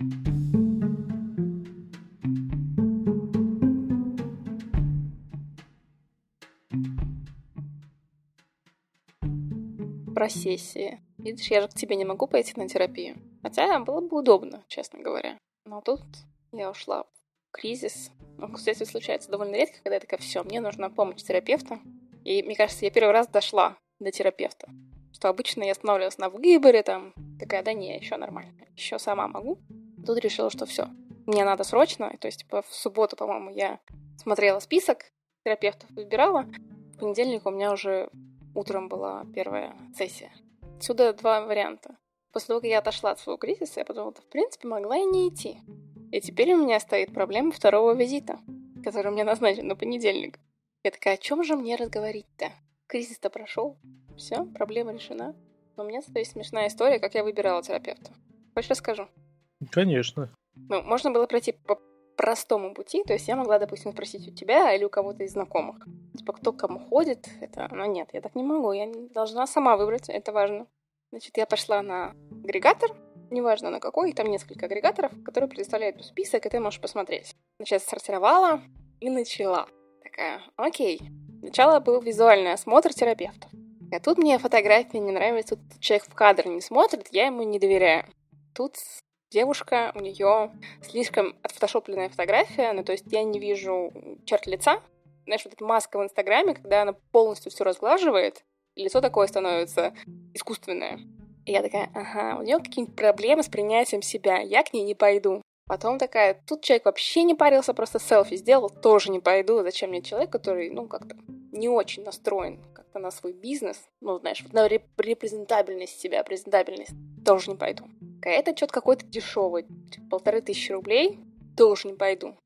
Про сессии. Видишь, я же к тебе не могу пойти на терапию. Хотя было бы удобно, честно говоря. Но тут я ушла в кризис. Ну, кстати, случается довольно редко, когда я такая, все, мне нужна помощь терапевта. И мне кажется, я первый раз дошла до терапевта. Что обычно я останавливалась на выборе, там, такая, да не, еще нормально, еще сама могу. Тут решила, что все, мне надо срочно. То есть, типа, в субботу, по-моему, я смотрела список терапевтов, выбирала. В понедельник у меня уже утром была первая сессия. Отсюда два варианта. После того, как я отошла от своего кризиса, я подумала, в принципе, могла и не идти. И теперь у меня стоит проблема второго визита, который у меня назначен на понедельник. Я такая, о чем же мне разговорить-то? Кризис-то прошел, все, проблема решена. Но у меня есть смешная история, как я выбирала терапевта. Хочешь расскажу? Конечно. Ну, можно было пройти по простому пути, то есть я могла, допустим, спросить у тебя или у кого-то из знакомых. Типа, кто к кому ходит, это... Но нет, я так не могу, я должна сама выбрать, это важно. Значит, я пошла на агрегатор, неважно на какой, там несколько агрегаторов, которые предоставляют список, и ты можешь посмотреть. Значит, сортировала и начала. Такая, окей. Сначала был визуальный осмотр терапевтов. А тут мне фотография не нравится, тут человек в кадр не смотрит, я ему не доверяю. Тут девушка, у нее слишком отфотошопленная фотография, ну то есть я не вижу черт лица. Знаешь, вот эта маска в Инстаграме, когда она полностью все разглаживает, лицо такое становится искусственное. И я такая, ага, у нее какие-нибудь проблемы с принятием себя, я к ней не пойду. Потом такая, тут человек вообще не парился, просто селфи сделал, тоже не пойду. Зачем мне человек, который, ну, как-то не очень настроен как-то на свой бизнес, ну, знаешь, на репрезентабельность себя, презентабельность, тоже не пойду. Это что-то какой-то дешевый, типа полторы тысячи рублей, тоже не пойду.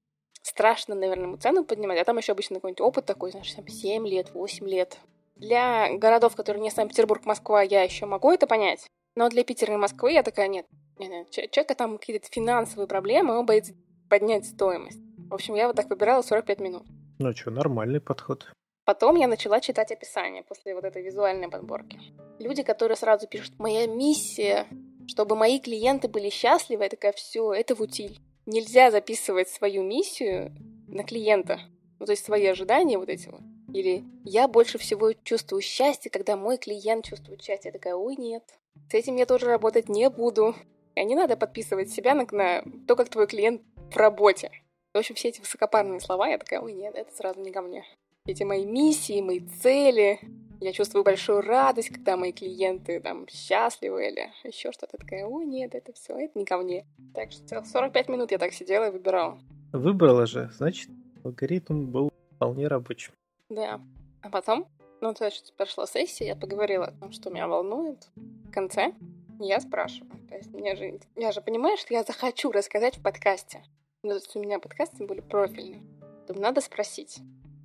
Страшно, наверное, ему цену поднимать, а там еще обычно какой-нибудь опыт такой, знаешь, там 7 лет, 8 лет. Для городов, которые не Санкт-Петербург, Москва, я еще могу это понять. Но для Питера и Москвы я такая, нет. нет, нет. Человека там какие-то финансовые проблемы, он боится поднять стоимость. В общем, я вот так выбирала 45 минут. Ну что, нормальный подход. Потом я начала читать описание после вот этой визуальной подборки. Люди, которые сразу пишут «Моя миссия, чтобы мои клиенты были счастливы», я такая «Все, это в утиль». Нельзя записывать свою миссию на клиента. Ну, то есть свои ожидания вот эти вот. Или я больше всего чувствую счастье, когда мой клиент чувствует счастье. Я такая, ой, нет, с этим я тоже работать не буду. И не надо подписывать себя на, на то, как твой клиент в работе. В общем, все эти высокопарные слова, я такая, ой, нет, это сразу не ко мне. Эти мои миссии, мои цели. Я чувствую большую радость, когда мои клиенты там счастливы или еще что-то. Такая, ой, нет, это все, это не ко мне. Так что 45 минут я так сидела и выбирала. Выбрала же, значит, алгоритм был вполне рабочим. Да. А потом, ну, то есть прошла сессия, я поговорила о том, что меня волнует. В конце я спрашиваю. То есть мне же, я же понимаю, что я захочу рассказать в подкасте. Но то есть у меня подкасты были профильные. Думаю, надо спросить,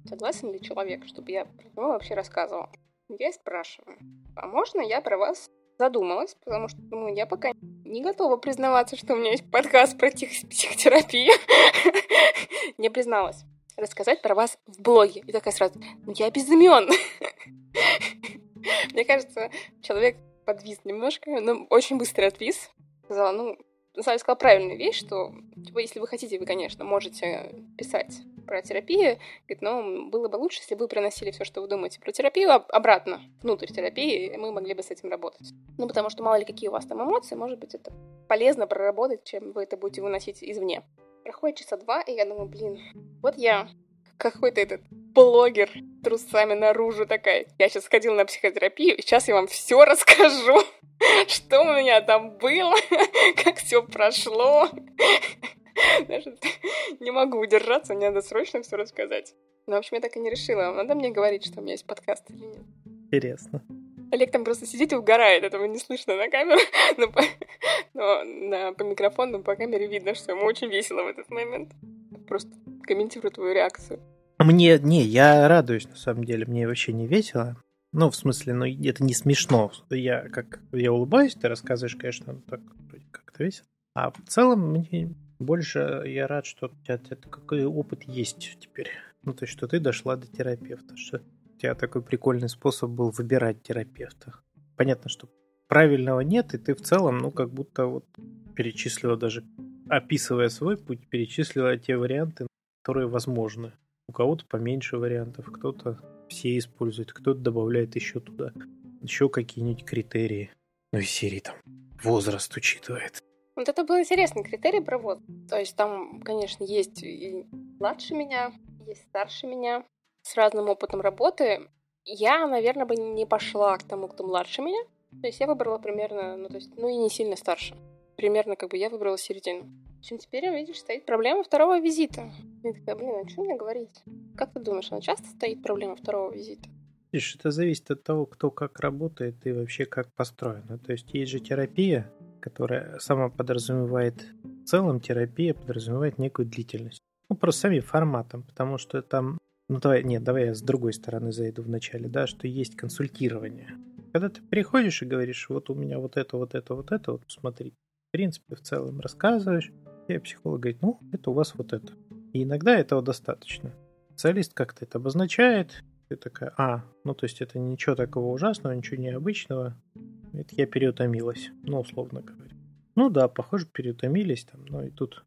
согласен ли человек, чтобы я про него вообще рассказывала. Я и спрашиваю, а можно я про вас задумалась, потому что ну, я пока не готова признаваться, что у меня есть подкаст про психотерапию. Не призналась рассказать про вас в блоге. И такая сразу, ну я без имен. Мне кажется, человек подвис немножко, но очень быстро отвис. Сказала, ну, на самом деле сказала правильную вещь, что, типа, если вы хотите, вы, конечно, можете писать про терапию, говорит, но было бы лучше, если бы вы приносили все, что вы думаете про терапию, обратно, внутрь терапии, и мы могли бы с этим работать. Ну, потому что мало ли какие у вас там эмоции, может быть, это полезно проработать, чем вы это будете выносить извне. Проходит часа два, и я думаю, блин, вот я какой-то этот блогер трусами наружу такая. Я сейчас сходила на психотерапию, и сейчас я вам все расскажу, что у меня там было, как все прошло. Даже не могу удержаться, мне надо срочно все рассказать. Ну, в общем, я так и не решила, надо мне говорить, что у меня есть подкаст или нет. Интересно. Олег там просто сидит и угорает, этого не слышно на камеру, но по, но на, по микрофону, по камере видно, что ему очень весело в этот момент. Просто комментирую твою реакцию. Мне, не, я радуюсь, на самом деле, мне вообще не весело. Ну, в смысле, ну, это не смешно. Я как я улыбаюсь, ты рассказываешь, конечно, так как-то весело. А в целом мне больше я рад, что у тебя, у какой опыт есть теперь. Ну, то есть, что ты дошла до терапевта, что у тебя такой прикольный способ был выбирать терапевта. Понятно, что правильного нет, и ты в целом, ну, как будто вот перечислила даже описывая свой путь, перечислила те варианты, которые возможны. У кого-то поменьше вариантов, кто-то все использует, кто-то добавляет еще туда еще какие-нибудь критерии. Ну и серии там возраст учитывает. Вот это был интересный критерий про возраст. То есть там, конечно, есть и младше меня, есть старше меня, с разным опытом работы. Я, наверное, бы не пошла к тому, кто младше меня. То есть я выбрала примерно, ну, то есть, ну и не сильно старше. Примерно как бы я выбрала середину. В общем, теперь, видишь, стоит проблема второго визита. Я такая, блин, а что мне говорить? Как ты думаешь, она часто стоит проблема второго визита? Видишь, это зависит от того, кто как работает и вообще как построено. То есть есть же терапия, которая сама подразумевает, в целом терапия подразумевает некую длительность. Ну, просто самим форматом, потому что там, ну давай, нет, давай я с другой стороны зайду в начале, да, что есть консультирование. Когда ты приходишь и говоришь, вот у меня вот это, вот это, вот это, вот посмотри, в принципе, в целом рассказываешь, и психолог говорит, ну, это у вас вот это. И иногда этого достаточно. Специалист как-то это обозначает, ты такая, а, ну то есть это ничего такого ужасного, ничего необычного. Это я переутомилась, ну, условно говоря. Ну да, похоже, переутомились там, но и тут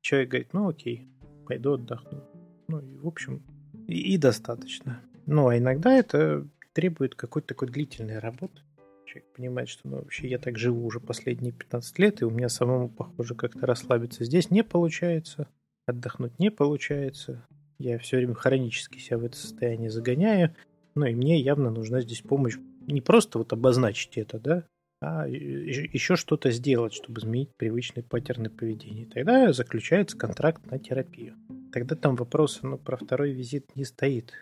человек говорит, ну окей, пойду отдохну. Ну и, в общем, и, и достаточно. Ну, а иногда это требует какой-то такой длительной работы. Человек понимает, что ну, вообще я так живу уже последние 15 лет, и у меня самому, похоже, как-то расслабиться здесь не получается, отдохнуть не получается. Я все время хронически себя в это состояние загоняю. Ну и мне явно нужна здесь помощь. Не просто вот обозначить это, да, а еще что-то сделать, чтобы изменить привычные паттерны поведения. Тогда заключается контракт на терапию. Тогда там вопроса ну, про второй визит не стоит.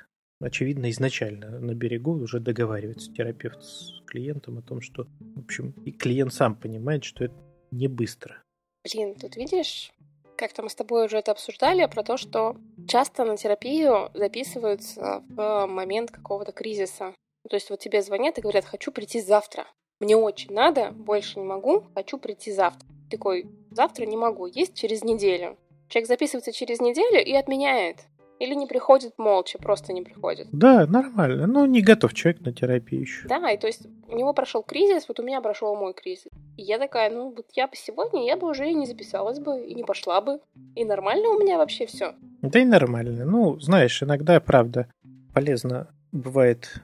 Очевидно, изначально на берегу уже договаривается терапевт с клиентом о том, что, в общем, и клиент сам понимает, что это не быстро. Блин, тут видишь, как-то мы с тобой уже это обсуждали, про то, что часто на терапию записываются в момент какого-то кризиса. То есть вот тебе звонят и говорят, хочу прийти завтра. Мне очень надо, больше не могу, хочу прийти завтра. Такой, завтра не могу, есть через неделю. Человек записывается через неделю и отменяет. Или не приходит молча, просто не приходит. Да, нормально. Но не готов человек на терапию еще. Да, и то есть у него прошел кризис, вот у меня прошел мой кризис. И я такая, ну вот я бы сегодня, я бы уже и не записалась бы, и не пошла бы. И нормально у меня вообще все. Да и нормально. Ну, знаешь, иногда, правда, полезно бывает.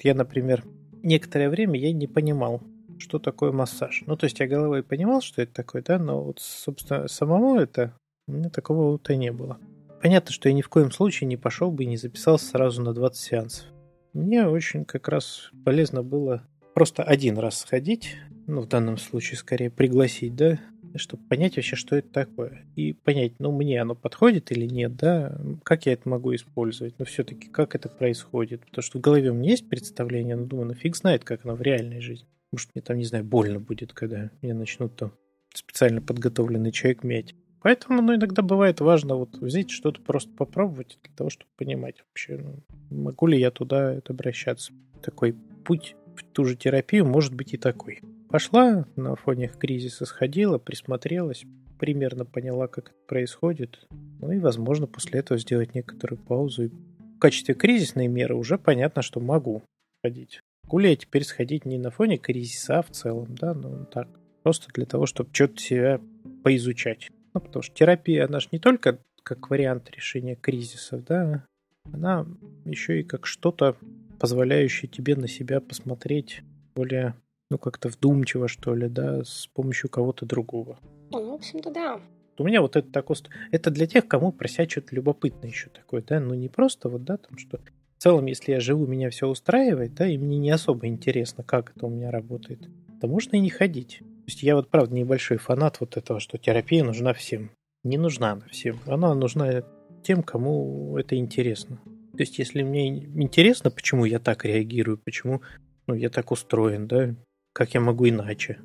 Я, например, некоторое время я не понимал, что такое массаж. Ну, то есть я головой понимал, что это такое, да, но вот, собственно, самому это у меня такого-то не было. Понятно, что я ни в коем случае не пошел бы и не записался сразу на 20 сеансов. Мне очень как раз полезно было просто один раз сходить, ну, в данном случае скорее пригласить, да, чтобы понять вообще, что это такое. И понять, ну, мне оно подходит или нет, да, как я это могу использовать, но все-таки как это происходит. Потому что в голове у меня есть представление, но думаю, ну, фиг знает, как оно в реальной жизни. Может, мне там, не знаю, больно будет, когда меня начнут там специально подготовленный человек мять. Поэтому ну, иногда бывает важно вот взять что-то просто попробовать для того, чтобы понимать вообще, ну, могу ли я туда обращаться. Такой путь в ту же терапию может быть и такой. Пошла на фоне кризиса, сходила, присмотрелась, примерно поняла, как это происходит. Ну и, возможно, после этого сделать некоторую паузу. И в качестве кризисной меры уже понятно, что могу ходить. Я теперь сходить не на фоне кризиса, а в целом, да, ну так. Просто для того, чтобы что-то себя поизучать. Ну, потому что терапия, она же не только как вариант решения кризисов, да, она еще и как что-то, позволяющее тебе на себя посмотреть более, ну, как-то вдумчиво, что ли, да, с помощью кого-то другого. Ну, в общем-то, да. У меня вот это так Это для тех, кому про себя что-то любопытное еще такое, да, ну не просто вот, да, там что... В целом, если я живу, меня все устраивает, да, и мне не особо интересно, как это у меня работает, то можно и не ходить. То есть я вот, правда, небольшой фанат вот этого, что терапия нужна всем. Не нужна она всем. Она нужна тем, кому это интересно. То есть если мне интересно, почему я так реагирую, почему ну, я так устроен, да, как я могу иначе,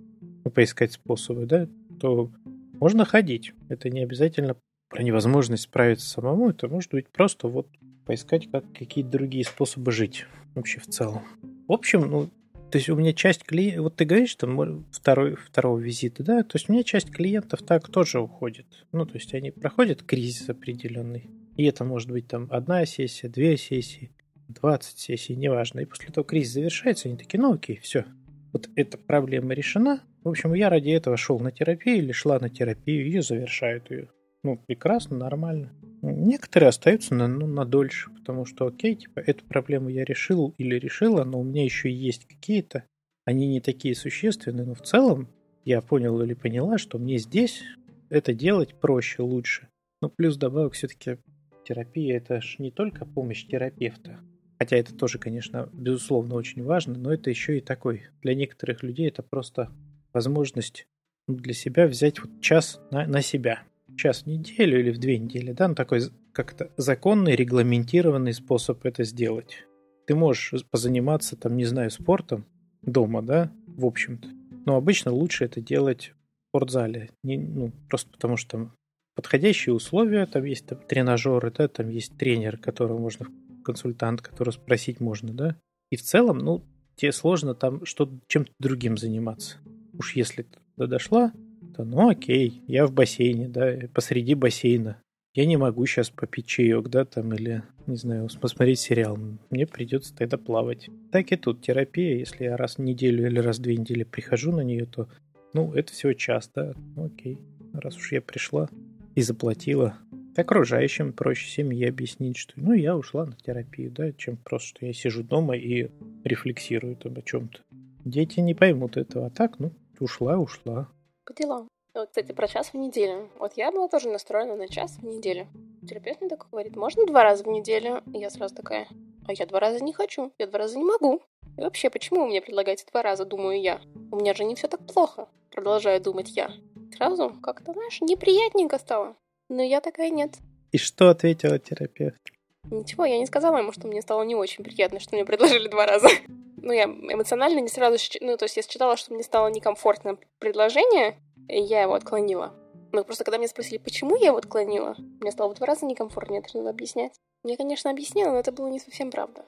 ну, поискать способы, да, то можно ходить. Это не обязательно про невозможность справиться самому, это может быть просто вот поискать как какие-то другие способы жить вообще в целом. В общем, ну, то есть у меня часть клиентов, вот ты говоришь, что второй, второго визита, да, то есть у меня часть клиентов так тоже уходит. Ну, то есть они проходят кризис определенный. И это может быть там одна сессия, две сессии, 20 сессий, неважно. И после того кризис завершается, они такие, ну окей, все. Вот эта проблема решена, В общем, я ради этого шел на терапию или шла на терапию и завершают ее. Ну, прекрасно, нормально. Некоторые остаются на, ну, на дольше, потому что, окей, типа, эту проблему я решил или решила, но у меня еще есть какие-то, они не такие существенные, но в целом я понял или поняла, что мне здесь это делать проще, лучше. Ну, плюс добавок все-таки терапия это же не только помощь терапевта. Хотя это тоже, конечно, безусловно, очень важно, но это еще и такой. Для некоторых людей это просто возможность ну, для себя взять вот час на, на себя час в неделю или в две недели, да, ну, такой как-то законный, регламентированный способ это сделать. Ты можешь позаниматься, там, не знаю, спортом дома, да, в общем-то. Но обычно лучше это делать в спортзале. Не, ну, просто потому что там подходящие условия, там есть там, тренажеры, да, там есть тренер, которого можно, консультант, которого спросить можно, да. И в целом, ну, тебе сложно там что чем-то другим заниматься. Уж если ты дошла, то ну окей, я в бассейне, да, посреди бассейна. Я не могу сейчас попить чаек, да, там, или, не знаю, посмотреть сериал. Мне придется тогда плавать. Так и тут терапия, если я раз в неделю или раз в две недели прихожу на нее, то, ну, это всего час, да, ну, окей. Раз уж я пришла и заплатила, окружающим проще семье объяснить, что, ну, я ушла на терапию, да, чем просто, что я сижу дома и рефлексирую там о чем-то. Дети не поймут этого, а так, ну, ушла, ушла. По делам. Вот, кстати, про час в неделю. Вот я была тоже настроена на час в неделю. Терапевт мне так говорит, можно два раза в неделю? И я сразу такая, а я два раза не хочу, я два раза не могу. И вообще, почему вы мне предлагаете два раза, думаю я? У меня же не все так плохо, продолжаю думать я. Сразу как-то, знаешь, неприятненько стало. Но я такая нет. И что ответила терапевт? Ничего, я не сказала ему, что мне стало не очень приятно, что мне предложили два раза. Ну, я эмоционально не сразу... Ну, то есть я считала, что мне стало некомфортно предложение, и я его отклонила. Ну, просто когда меня спросили, почему я его отклонила, мне стало в два раза некомфортно, я начала объяснять. Мне, конечно, объяснила, но это было не совсем правда.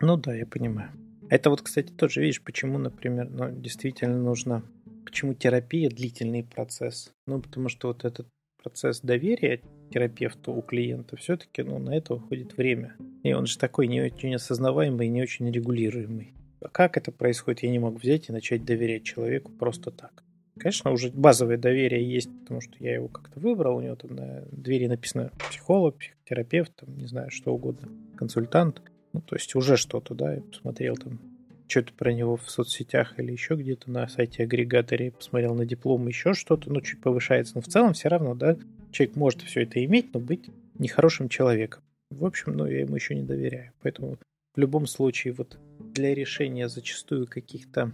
Ну да, я понимаю. Это вот, кстати, тоже, видишь, почему, например, ну, действительно нужно... Почему терапия длительный процесс? Ну, потому что вот этот процесс доверия терапевту у клиента все-таки, ну, на это уходит время. И он же такой не очень осознаваемый не очень регулируемый. А как это происходит, я не могу взять и начать доверять человеку просто так. Конечно, уже базовое доверие есть, потому что я его как-то выбрал, у него там на двери написано психолог, психотерапевт, там, не знаю, что угодно, консультант. Ну, то есть уже что-то, да, я посмотрел там что-то про него в соцсетях или еще где-то на сайте агрегаторе, посмотрел на диплом, еще что-то, ну, чуть повышается. Но в целом все равно, да, человек может все это иметь, но быть нехорошим человеком. В общем, ну, я ему еще не доверяю. Поэтому в любом случае, вот для решения зачастую каких-то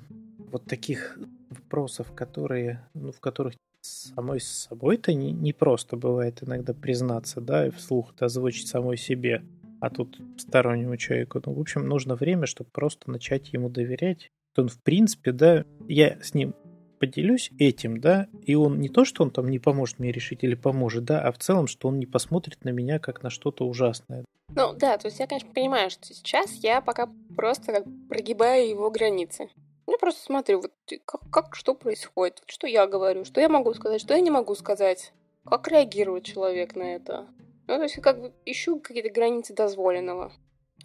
вот таких вопросов, которые, ну, в которых самой с собой-то не, не просто бывает иногда признаться, да, и вслух озвучить самой себе а тут стороннему человеку. Ну, в общем, нужно время, чтобы просто начать ему доверять. Он, в принципе, да, я с ним поделюсь этим, да, и он не то, что он там не поможет мне решить или поможет, да, а в целом, что он не посмотрит на меня как на что-то ужасное. Ну да, то есть я, конечно, понимаю, что сейчас я пока просто как прогибаю его границы. Я просто смотрю, вот как, как что происходит, что я говорю, что я могу сказать, что я не могу сказать, как реагирует человек на это. Ну, то есть как бы ищу какие-то границы дозволенного.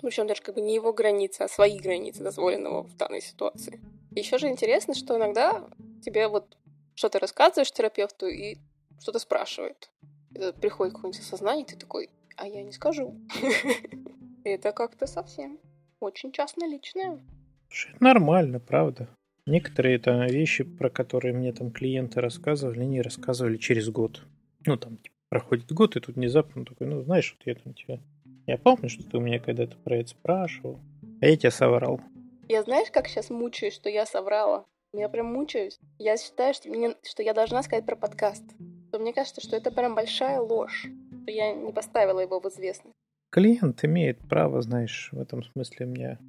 Причем даже как бы не его границы, а свои границы дозволенного в данной ситуации. Еще же интересно, что иногда тебе вот что-то рассказываешь терапевту и что-то спрашивает. И приходит какое-нибудь осознание, ты такой, а я не скажу. Это как-то совсем очень частно личное. Нормально, правда. Некоторые это вещи, про которые мне там клиенты рассказывали, они рассказывали через год. Ну, там, типа, проходит год, и тут внезапно такой, ну, знаешь, вот я там тебя... Я помню, что ты у меня когда-то про это спрашивал, а я тебя соврал. Я знаешь, как сейчас мучаюсь, что я соврала? Я прям мучаюсь. Я считаю, что, мне, что я должна сказать про подкаст. То мне кажется, что это прям большая ложь, что я не поставила его в известность. Клиент имеет право, знаешь, в этом смысле у меня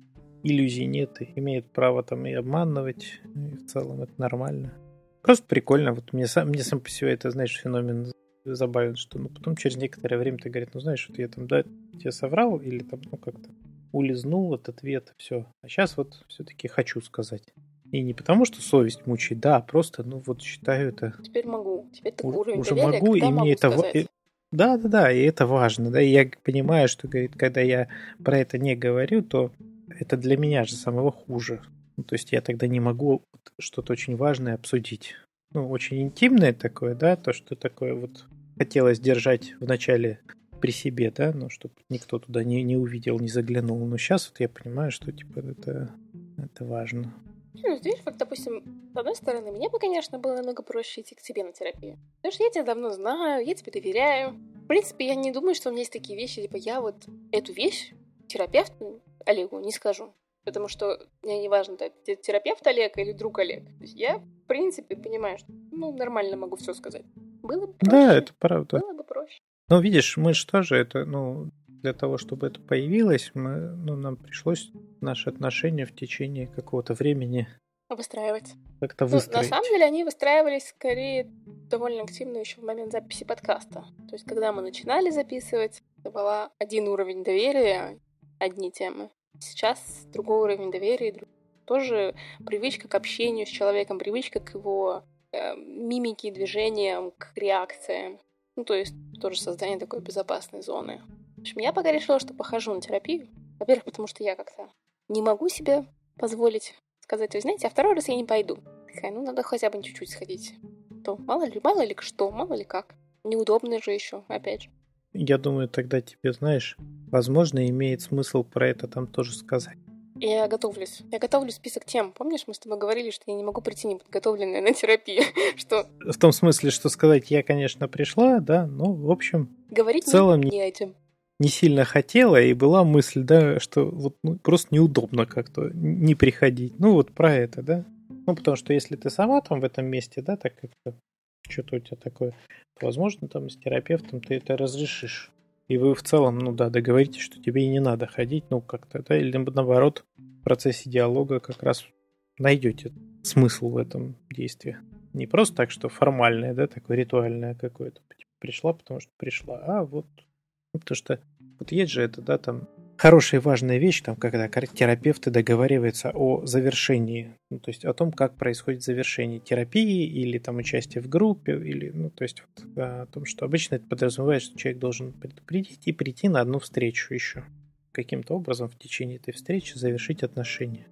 иллюзий нет, и имеет право там и обманывать, и в целом это нормально. Просто прикольно, вот мне сам, мне сам по себе это, знаешь, феномен забавен, что ну потом через некоторое время ты говорит, ну знаешь, вот я там, да, тебе соврал, или там, ну как-то улизнул от ответа, все. А сейчас вот все-таки хочу сказать. И не потому, что совесть мучает, да, а просто, ну вот считаю это... Теперь могу. Теперь такой уровень уже доверия, могу, и могу мне это... Сказать. Да, да, да, и это важно, да, и я понимаю, что, говорит, когда я про это не говорю, то это для меня же самого хуже. Ну, то есть я тогда не могу что-то очень важное обсудить. Ну, очень интимное такое, да, то, что такое вот хотелось держать в начале при себе, да, ну, чтобы никто туда не, не увидел, не заглянул. Но сейчас вот я понимаю, что, типа, это, это важно. Ну, видишь, вот, допустим, с одной стороны, мне бы, конечно, было намного проще идти к тебе на терапию. Потому что я тебя давно знаю, я тебе доверяю. В принципе, я не думаю, что у меня есть такие вещи, типа, я вот эту вещь терапевту Олегу не скажу. Потому что мне не важно, да, терапевт Олег или друг Олег. То есть я, принципе, понимаю, что ну, нормально могу все сказать. Было бы проще. Да, это правда. Было бы проще. Ну, видишь, мы же тоже это, ну, для того, чтобы это появилось, мы, ну, нам пришлось наши отношения в течение какого-то времени выстраивать. Как-то выстроить. Ну, на самом деле они выстраивались скорее довольно активно еще в момент записи подкаста. То есть, когда мы начинали записывать, это был один уровень доверия, одни темы. Сейчас другой уровень доверия, тоже привычка к общению с человеком, привычка к его э, мимике, движениям, к реакциям. Ну, то есть тоже создание такой безопасной зоны. В общем, я пока решила, что похожу на терапию. Во-первых, потому что я как-то не могу себе позволить сказать, вы знаете, а второй раз я не пойду. Такая, ну, надо хотя бы чуть-чуть сходить. То мало ли, мало ли что, мало ли как. Неудобно же еще, опять же. Я думаю, тогда тебе, знаешь, возможно, имеет смысл про это там тоже сказать. Я готовлюсь. Я готовлю список тем. Помнишь, мы с тобой говорили, что я не могу прийти неподготовленная на терапию? что... В том смысле, что сказать, я, конечно, пришла, да, но, в общем... Говорить в целом не, не этим. Не сильно хотела, и была мысль, да, что вот ну, просто неудобно как-то не приходить. Ну, вот про это, да. Ну, потому что если ты сама там в этом месте, да, так как-то что-то у тебя такое, то, возможно, там с терапевтом ты это разрешишь. И вы в целом, ну да, договоритесь, что тебе и не надо ходить, ну как-то, да, или наоборот, в процессе диалога как раз найдете смысл в этом действии. Не просто так, что формальное, да, такое ритуальное какое-то. Пришла, потому что пришла, а вот, ну, потому что вот есть же это, да, там хорошая и важная вещь, там, когда терапевты договариваются о завершении, ну, то есть о том, как происходит завершение терапии или там участие в группе, или, ну, то есть вот, о том, что обычно это подразумевает, что человек должен предупредить и прийти на одну встречу еще. Каким-то образом в течение этой встречи завершить отношения.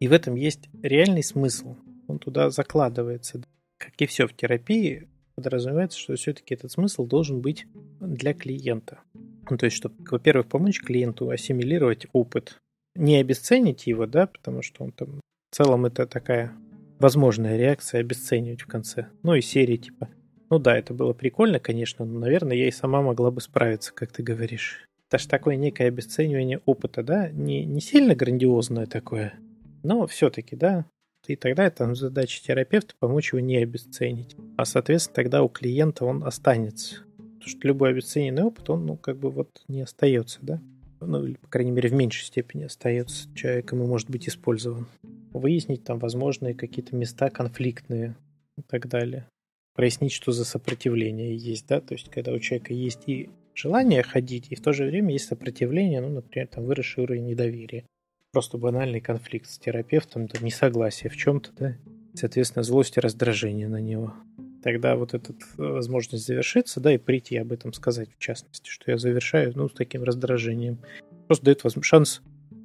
И в этом есть реальный смысл. Он туда закладывается. Как и все в терапии, подразумевается, что все-таки этот смысл должен быть для клиента. Ну, то есть, чтобы, во-первых, помочь клиенту ассимилировать опыт, не обесценить его, да, потому что он там в целом это такая возможная реакция обесценивать в конце. Ну и серии типа, ну да, это было прикольно, конечно, но, наверное, я и сама могла бы справиться, как ты говоришь. Это же такое некое обесценивание опыта, да, не, не сильно грандиозное такое, но все-таки, да, и тогда это задача терапевта помочь его не обесценить. А, соответственно, тогда у клиента он останется. Потому что любой обесцененный опыт, он, ну, как бы вот не остается, да? Ну, или, по крайней мере, в меньшей степени остается человеком и может быть использован. Выяснить там возможные какие-то места конфликтные и так далее. Прояснить, что за сопротивление есть, да? То есть, когда у человека есть и желание ходить, и в то же время есть сопротивление, ну, например, там выросший уровень недоверия просто банальный конфликт с терапевтом, то несогласие в чем-то, да, соответственно, злость и раздражение на него. Тогда вот эта возможность завершиться, да, и прийти об этом сказать, в частности, что я завершаю, ну, с таким раздражением, просто дает шанс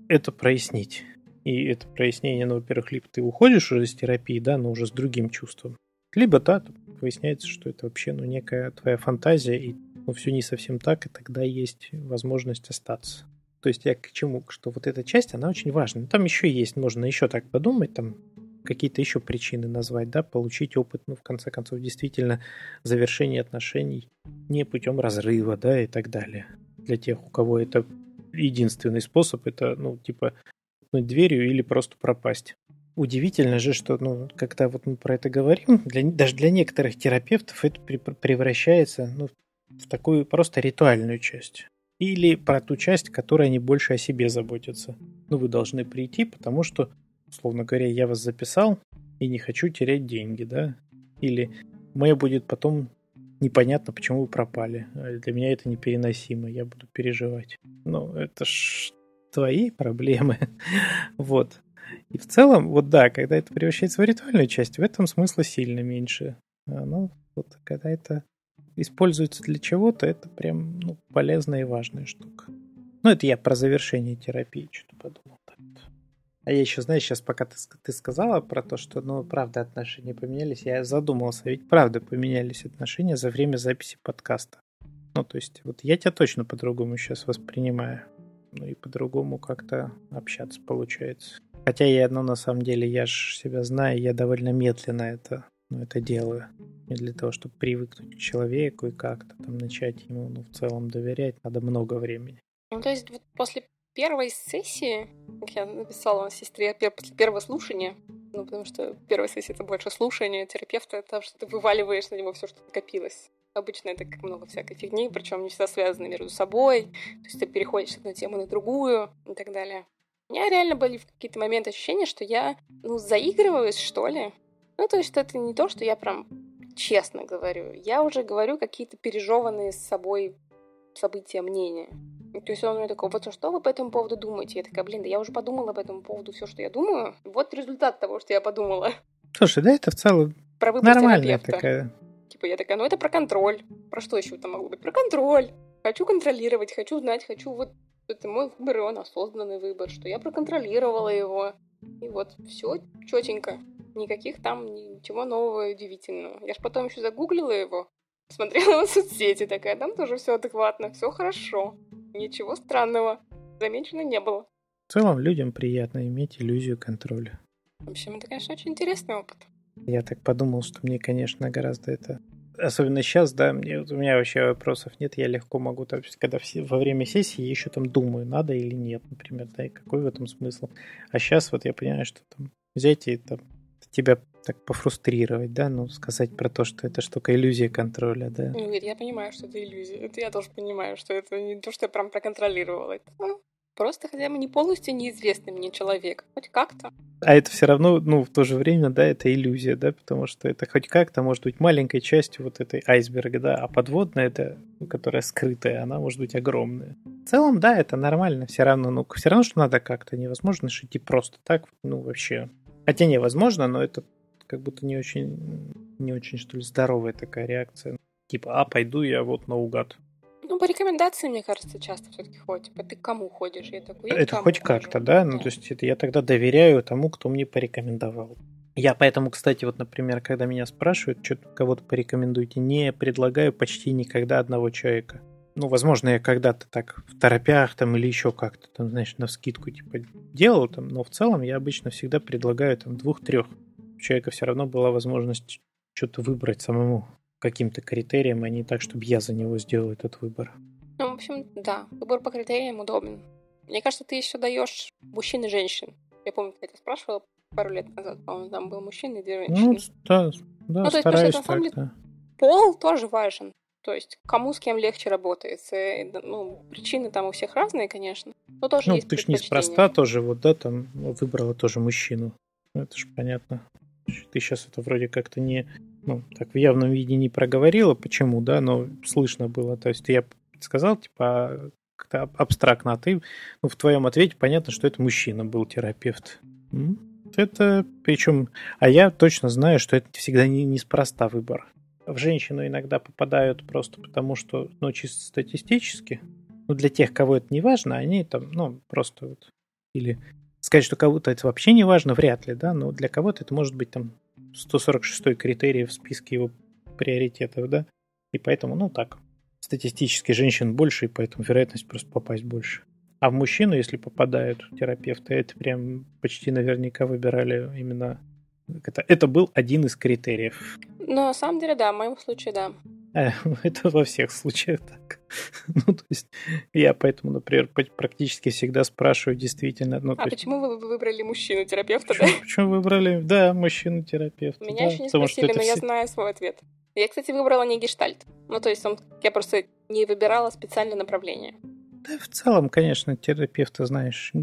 это прояснить. И это прояснение, ну, во-первых, либо ты уходишь уже из терапии, да, но уже с другим чувством, либо, да, выясняется, что это вообще, ну, некая твоя фантазия, и ну, все не совсем так, и тогда есть возможность остаться. То есть я к чему? Что вот эта часть, она очень важна. Там еще есть, можно еще так подумать, там какие-то еще причины назвать, да, получить опыт, ну, в конце концов, действительно, завершение отношений не путем разрыва, да, и так далее. Для тех, у кого это единственный способ, это, ну, типа, дверью или просто пропасть. Удивительно же, что, ну, когда вот мы про это говорим, для, даже для некоторых терапевтов это превращается, ну, в такую просто ритуальную часть. Или про ту часть, которая они больше о себе заботятся. Ну, вы должны прийти, потому что, условно говоря, я вас записал и не хочу терять деньги, да? Или мне будет потом непонятно, почему вы пропали. А для меня это непереносимо, я буду переживать. Ну, это ж твои проблемы. вот. И в целом, вот да, когда это превращается в ритуальную часть, в этом смысла сильно меньше. А, ну, вот когда это используется для чего-то, это прям ну, полезная и важная штука. Ну, это я про завершение терапии что-то подумал. А я еще, знаешь, сейчас пока ты, ты сказала про то, что, ну, правда, отношения поменялись, я задумался, ведь правда поменялись отношения за время записи подкаста. Ну, то есть, вот я тебя точно по-другому сейчас воспринимаю. Ну и по-другому как-то общаться получается. Хотя я, ну, на самом деле, я же себя знаю, я довольно медленно это, ну, это делаю. И для того, чтобы привыкнуть к человеку и как-то там начать ему, ну, в целом доверять, надо много времени. Ну, то есть вот после первой сессии, как я написала на сестре, после первого слушания, ну, потому что первая сессия — это больше слушание терапевта, это что ты вываливаешь на него все, что накопилось. Обычно это как много всякой фигни, причем не всегда связаны между собой. То есть ты переходишь с одной темы на другую и так далее. У меня реально были в какие-то моменты ощущения, что я, ну, заигрываюсь, что ли. Ну, то есть это не то, что я прям честно говорю. Я уже говорю какие-то пережеванные с собой события, мнения. То есть он мне такой, вот что вы по этому поводу думаете? Я такая, блин, да я уже подумала по этому поводу все, что я думаю. Вот результат того, что я подумала. Слушай, да это в целом Про нормальная такая. Типа я такая, ну это про контроль. Про что еще там могло быть? Про контроль. Хочу контролировать, хочу знать, хочу вот... Это мой выбор, и он осознанный выбор, что я проконтролировала его. И вот все четенько. Никаких там ничего нового и удивительного. Я ж потом еще загуглила его, смотрела в соцсети такая, там тоже все адекватно, все хорошо. Ничего странного замечено не было. В целом людям приятно иметь иллюзию контроля. В общем, это, конечно, очень интересный опыт. Я так подумал, что мне, конечно, гораздо это... Особенно сейчас, да, мне, у меня вообще вопросов нет, я легко могу, то есть, когда все, во время сессии я еще там думаю, надо или нет, например, да, и какой в этом смысл. А сейчас вот я понимаю, что там взять и там тебя так пофрустрировать, да, ну, сказать про то, что это штука иллюзия контроля, да. Ну, я понимаю, что это иллюзия. Это я тоже понимаю, что это не то, что я прям проконтролировала. Это ну, просто хотя бы не полностью неизвестный мне человек. Хоть как-то. А это все равно, ну, в то же время, да, это иллюзия, да, потому что это хоть как-то может быть маленькой частью вот этой айсберга, да, а подводная, это, ну, которая скрытая, она может быть огромная. В целом, да, это нормально, все равно, ну, все равно, что надо как-то, невозможно же идти просто так, ну, вообще. Хотя невозможно, но это как будто не очень, не очень, что ли, здоровая такая реакция. Типа, а, пойду я вот наугад. Ну, по рекомендации, мне кажется, часто все-таки ходят. Типа, ты кому ходишь? Я такой, я это хоть как-то, да? Ну, да? Ну, то есть это я тогда доверяю тому, кто мне порекомендовал. Я поэтому, кстати, вот, например, когда меня спрашивают, что кого-то порекомендуете, не предлагаю почти никогда одного человека. Ну, возможно, я когда-то так в торопях там или еще как-то там, знаешь, на скидку типа делал там, но в целом я обычно всегда предлагаю там двух-трех у человека все равно была возможность что-то выбрать самому каким-то критериям, а не так, чтобы я за него сделал этот выбор. Ну, в общем, да, выбор по критериям удобен. Мне кажется, ты еще даешь мужчин и женщин. Я помню, я тебя спрашивала пару лет назад, по-моему, там был мужчина и две женщины. Ну, да, да, ну, то есть, на самом деле, пол тоже важен. То есть, кому с кем легче работается. Ну, причины там у всех разные, конечно. Но тоже ну, есть ты же неспроста тоже, вот, да, там выбрала тоже мужчину. Это же понятно. Ты сейчас это вроде как-то не, ну, так в явном виде не проговорила, почему, да, но слышно было. То есть я сказал, типа, как-то абстрактно, а ты, ну, в твоем ответе понятно, что это мужчина был терапевт. Это, причем, а я точно знаю, что это всегда не, неспроста выбор. В женщину иногда попадают просто потому, что, ну, чисто статистически, ну, для тех, кого это не важно, они там, ну, просто вот, или Сказать, что кому-то это вообще не важно, вряд ли, да, но для кого-то это может быть там 146 критерий в списке его приоритетов, да, и поэтому, ну так, статистически женщин больше, и поэтому вероятность просто попасть больше. А в мужчину, если попадают терапевты, это прям почти наверняка выбирали именно... Это, это был один из критериев. Ну, на самом деле, да, в моем случае, да. Э, это во всех случаях так. ну, то есть я поэтому, например, практически всегда спрашиваю действительно... Ну, а есть... почему вы выбрали мужчину-терапевта, почему, да? Почему выбрали, да, мужчину-терапевта? Меня да, еще не спросили, но все... я знаю свой ответ. Я, кстати, выбрала не гештальт. Ну, то есть он, я просто не выбирала специальное направление. Да, в целом, конечно, терапевта, знаешь,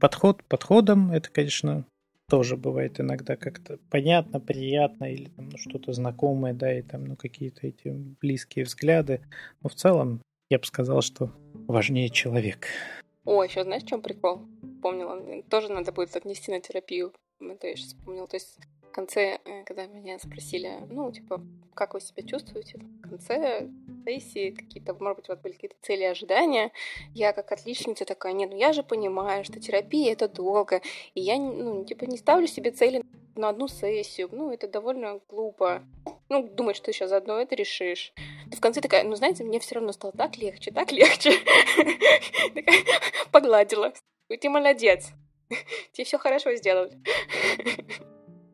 подход подходом, это, конечно, тоже бывает иногда как-то понятно, приятно или там ну, что-то знакомое, да, и там ну какие-то эти близкие взгляды. Но в целом я бы сказал, что важнее человек. О, еще знаешь, в чем прикол? Помнила, тоже надо будет отнести на терапию. Это я сейчас вспомнила. То есть в конце, э, когда меня спросили, ну, типа, как вы себя чувствуете, в конце сессии какие-то, может быть, у вас были какие-то цели ожидания, я как отличница такая, нет, ну я же понимаю, что терапия — это долго, и я, ну, типа, не ставлю себе цели на одну сессию, ну, это довольно глупо. Ну, думать, что ты сейчас заодно это решишь. Ты в конце такая, ну, знаете, мне все равно стало так легче, так легче. Погладила. Ты молодец. Тебе все хорошо сделали.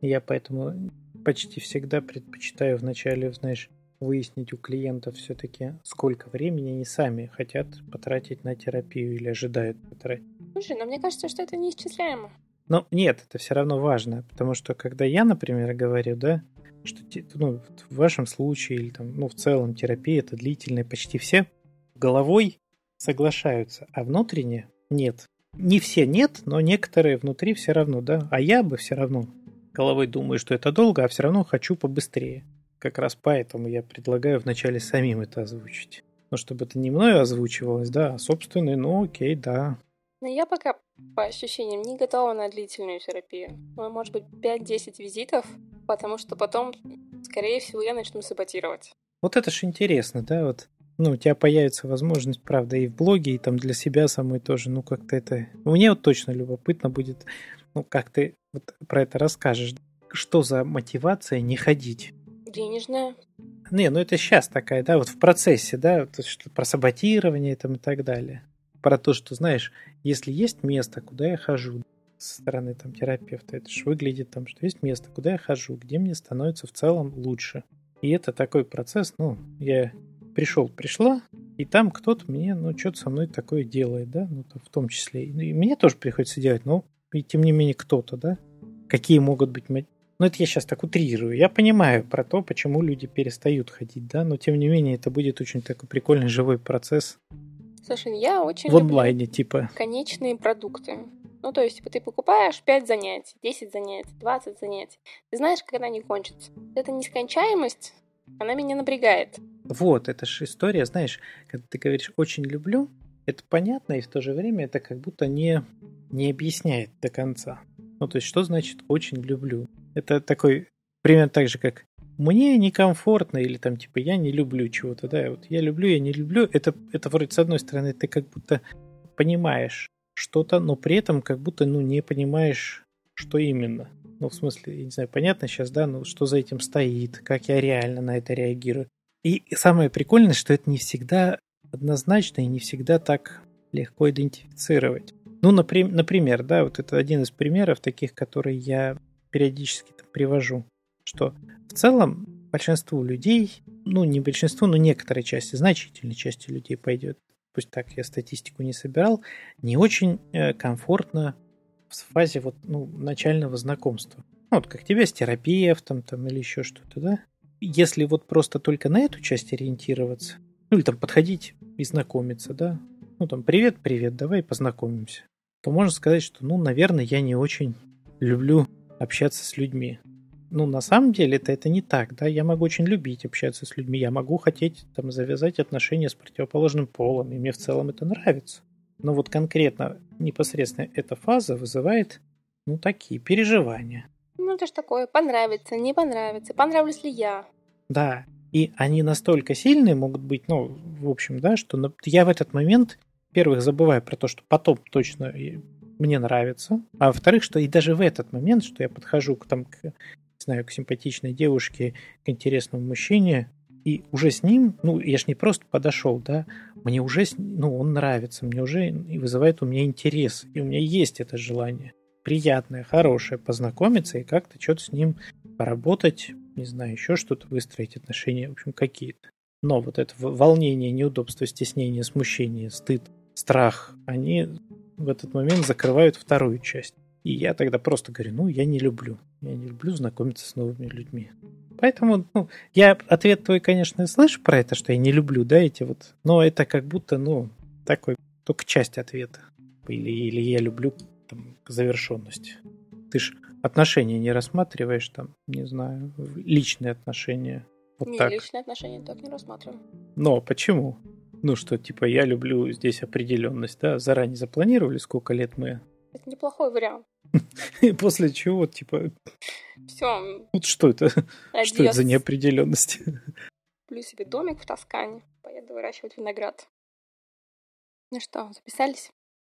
Я поэтому почти всегда предпочитаю вначале, знаешь, выяснить у клиентов все-таки, сколько времени они сами хотят потратить на терапию или ожидают потратить. Слушай, но мне кажется, что это неисчисляемо. Но нет, это все равно важно, потому что когда я, например, говорю, да, что ну, в вашем случае или там, ну, в целом терапия это длительная, почти все головой соглашаются, а внутренне нет. Не все нет, но некоторые внутри все равно, да. А я бы все равно головой думаю, что это долго, а все равно хочу побыстрее. Как раз поэтому я предлагаю вначале самим это озвучить. Ну, чтобы это не мною озвучивалось, да, а собственное, ну окей, да, но я пока, по ощущениям, не готова на длительную терапию. Ну, может быть, 5-10 визитов, потому что потом, скорее всего, я начну саботировать. Вот это ж интересно, да, вот ну, у тебя появится возможность, правда, и в блоге, и там для себя самой тоже, ну, как-то это... Мне вот точно любопытно будет, ну, как ты вот про это расскажешь. Что за мотивация не ходить? Денежная. Не, ну это сейчас такая, да, вот в процессе, да, то, что про саботирование там и так далее про то, что, знаешь, если есть место, куда я хожу, со стороны там терапевта, это же выглядит там, что есть место, куда я хожу, где мне становится в целом лучше. И это такой процесс, ну, я пришел, пришла, и там кто-то мне, ну, что-то со мной такое делает, да, ну, в том числе. И мне тоже приходится делать, но и тем не менее кто-то, да. Какие могут быть ну, это я сейчас так утрирую. Я понимаю про то, почему люди перестают ходить, да, но тем не менее это будет очень такой прикольный живой процесс, Слушай, я очень в онлайне, люблю типа. конечные продукты. Ну, то есть, типа, ты покупаешь 5 занятий, 10 занятий, 20 занятий. Ты знаешь, когда они кончатся. Эта нескончаемость, она меня напрягает. Вот, это же история, знаешь, когда ты говоришь «очень люблю», это понятно, и в то же время это как будто не, не объясняет до конца. Ну, то есть, что значит «очень люблю»? Это такой примерно так же, как мне некомфортно или там типа я не люблю чего-то, да, вот я люблю, я не люблю, это, это вроде с одной стороны ты как будто понимаешь что-то, но при этом как будто ну не понимаешь, что именно. Ну, в смысле, я не знаю, понятно сейчас, да, ну что за этим стоит, как я реально на это реагирую. И самое прикольное, что это не всегда однозначно и не всегда так легко идентифицировать. Ну, например, да, вот это один из примеров таких, которые я периодически привожу что в целом большинству людей, ну не большинству, но некоторой части, значительной части людей пойдет, пусть так я статистику не собирал, не очень э, комфортно в фазе вот, ну, начального знакомства. Ну, вот как тебе с терапевтом там или еще что-то, да? Если вот просто только на эту часть ориентироваться, ну или там подходить и знакомиться, да? Ну там привет, привет, давай познакомимся. То можно сказать, что, ну, наверное, я не очень люблю общаться с людьми ну, на самом деле это, это не так, да, я могу очень любить общаться с людьми, я могу хотеть там завязать отношения с противоположным полом, и мне в целом это нравится. Но вот конкретно, непосредственно эта фаза вызывает, ну, такие переживания. Ну, это ж такое, понравится, не понравится, понравлюсь ли я. Да, и они настолько сильные могут быть, ну, в общем, да, что я в этот момент, первых, забываю про то, что потом точно мне нравится, а во-вторых, что и даже в этот момент, что я подхожу к, там, к знаю, к симпатичной девушке, к интересному мужчине, и уже с ним, ну, я ж не просто подошел, да, мне уже, ну, он нравится, мне уже вызывает у меня интерес, и у меня есть это желание приятное, хорошее, познакомиться и как-то что-то с ним поработать, не знаю, еще что-то выстроить, отношения, в общем, какие-то. Но вот это волнение, неудобство, стеснение, смущение, стыд, страх, они в этот момент закрывают вторую часть. И я тогда просто говорю, ну, я не люблю. Я не люблю знакомиться с новыми людьми. Поэтому, ну, я ответ твой, конечно, слышу про это, что я не люблю, да, эти вот, но это как будто, ну, такой только часть ответа. Или, или я люблю там, завершенность. Ты ж отношения не рассматриваешь там, не знаю, личные отношения. Вот не, так. личные отношения так не рассматриваю. Но почему? ну, что, типа, я люблю здесь определенность, да, заранее запланировали, сколько лет мы... Это неплохой вариант. И после чего, типа... Все. Вот что это? Что это за неопределенность? Плюс себе домик в Тоскане, поеду выращивать виноград. Ну что, записались?